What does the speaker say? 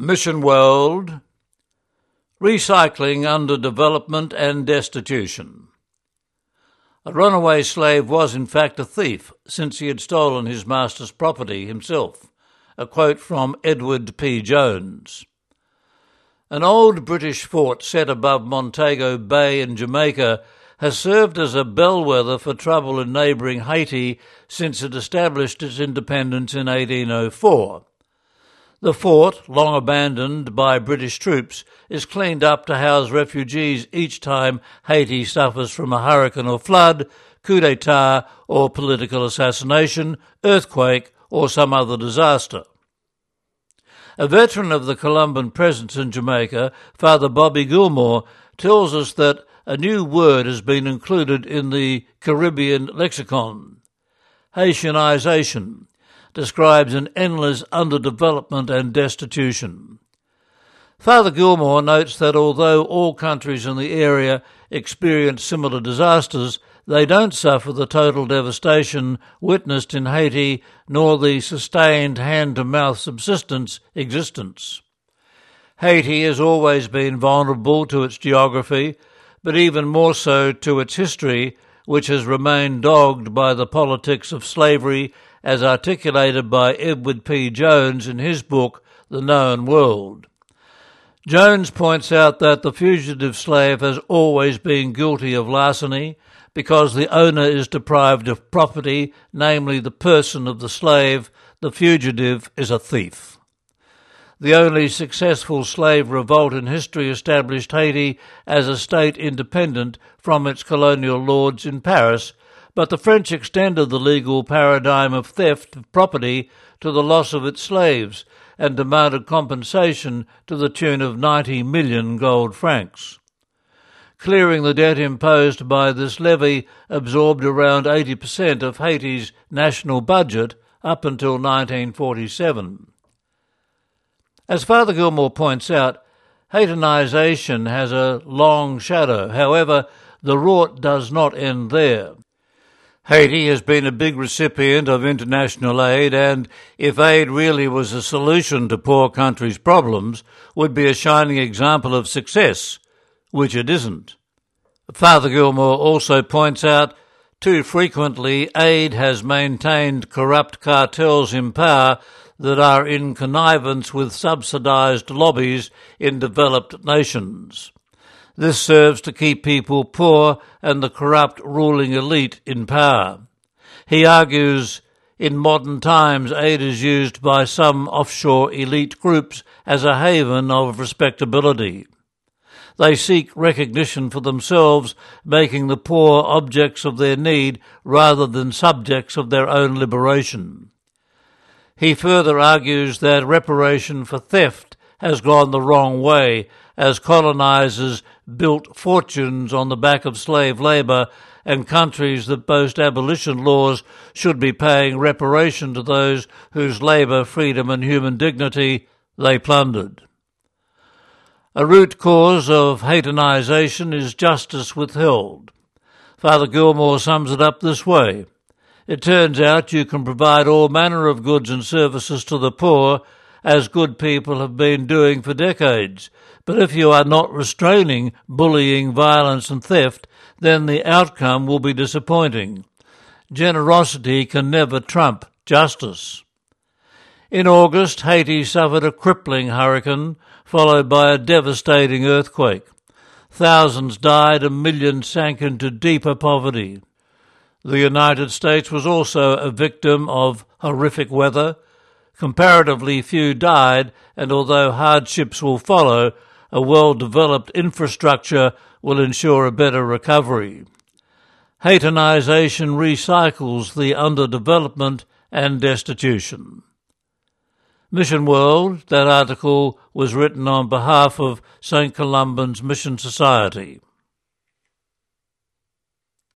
Mission World Recycling under Development and Destitution. A runaway slave was, in fact, a thief, since he had stolen his master's property himself. A quote from Edward P. Jones. An old British fort set above Montego Bay in Jamaica has served as a bellwether for trouble in neighbouring Haiti since it established its independence in 1804. The fort, long abandoned by British troops, is cleaned up to house refugees each time Haiti suffers from a hurricane or flood, coup d'etat or political assassination, earthquake or some other disaster. A veteran of the Columban presence in Jamaica, Father Bobby Gilmore, tells us that a new word has been included in the Caribbean lexicon. Haitianization, describes an endless underdevelopment and destitution. Father Gilmore notes that although all countries in the area experience similar disasters, they don't suffer the total devastation witnessed in Haiti nor the sustained hand to mouth subsistence existence. Haiti has always been vulnerable to its geography, but even more so to its history, which has remained dogged by the politics of slavery as articulated by Edward P. Jones in his book, The Known World. Jones points out that the fugitive slave has always been guilty of larceny because the owner is deprived of property, namely the person of the slave, the fugitive is a thief. The only successful slave revolt in history established Haiti as a state independent from its colonial lords in Paris but the French extended the legal paradigm of theft of property to the loss of its slaves and demanded compensation to the tune of 90 million gold francs. Clearing the debt imposed by this levy absorbed around 80% of Haiti's national budget up until 1947. As Father Gilmore points out, Haitianization has a long shadow. However, the rort does not end there. Haiti has been a big recipient of international aid and, if aid really was a solution to poor countries' problems, would be a shining example of success, which it isn't. Father Gilmore also points out too frequently aid has maintained corrupt cartels in power that are in connivance with subsidized lobbies in developed nations. This serves to keep people poor and the corrupt ruling elite in power. He argues in modern times aid is used by some offshore elite groups as a haven of respectability. They seek recognition for themselves, making the poor objects of their need rather than subjects of their own liberation. He further argues that reparation for theft has gone the wrong way as colonizers built fortunes on the back of slave labor, and countries that boast abolition laws should be paying reparation to those whose labor, freedom, and human dignity they plundered. A root cause of Haitianization is justice withheld. Father Gilmore sums it up this way. It turns out you can provide all manner of goods and services to the poor as good people have been doing for decades. But if you are not restraining bullying, violence, and theft, then the outcome will be disappointing. Generosity can never trump justice. In August, Haiti suffered a crippling hurricane, followed by a devastating earthquake. Thousands died and millions sank into deeper poverty. The United States was also a victim of horrific weather, Comparatively few died, and although hardships will follow, a well developed infrastructure will ensure a better recovery. Haitianization recycles the underdevelopment and destitution. Mission World, that article was written on behalf of St. Columban's Mission Society.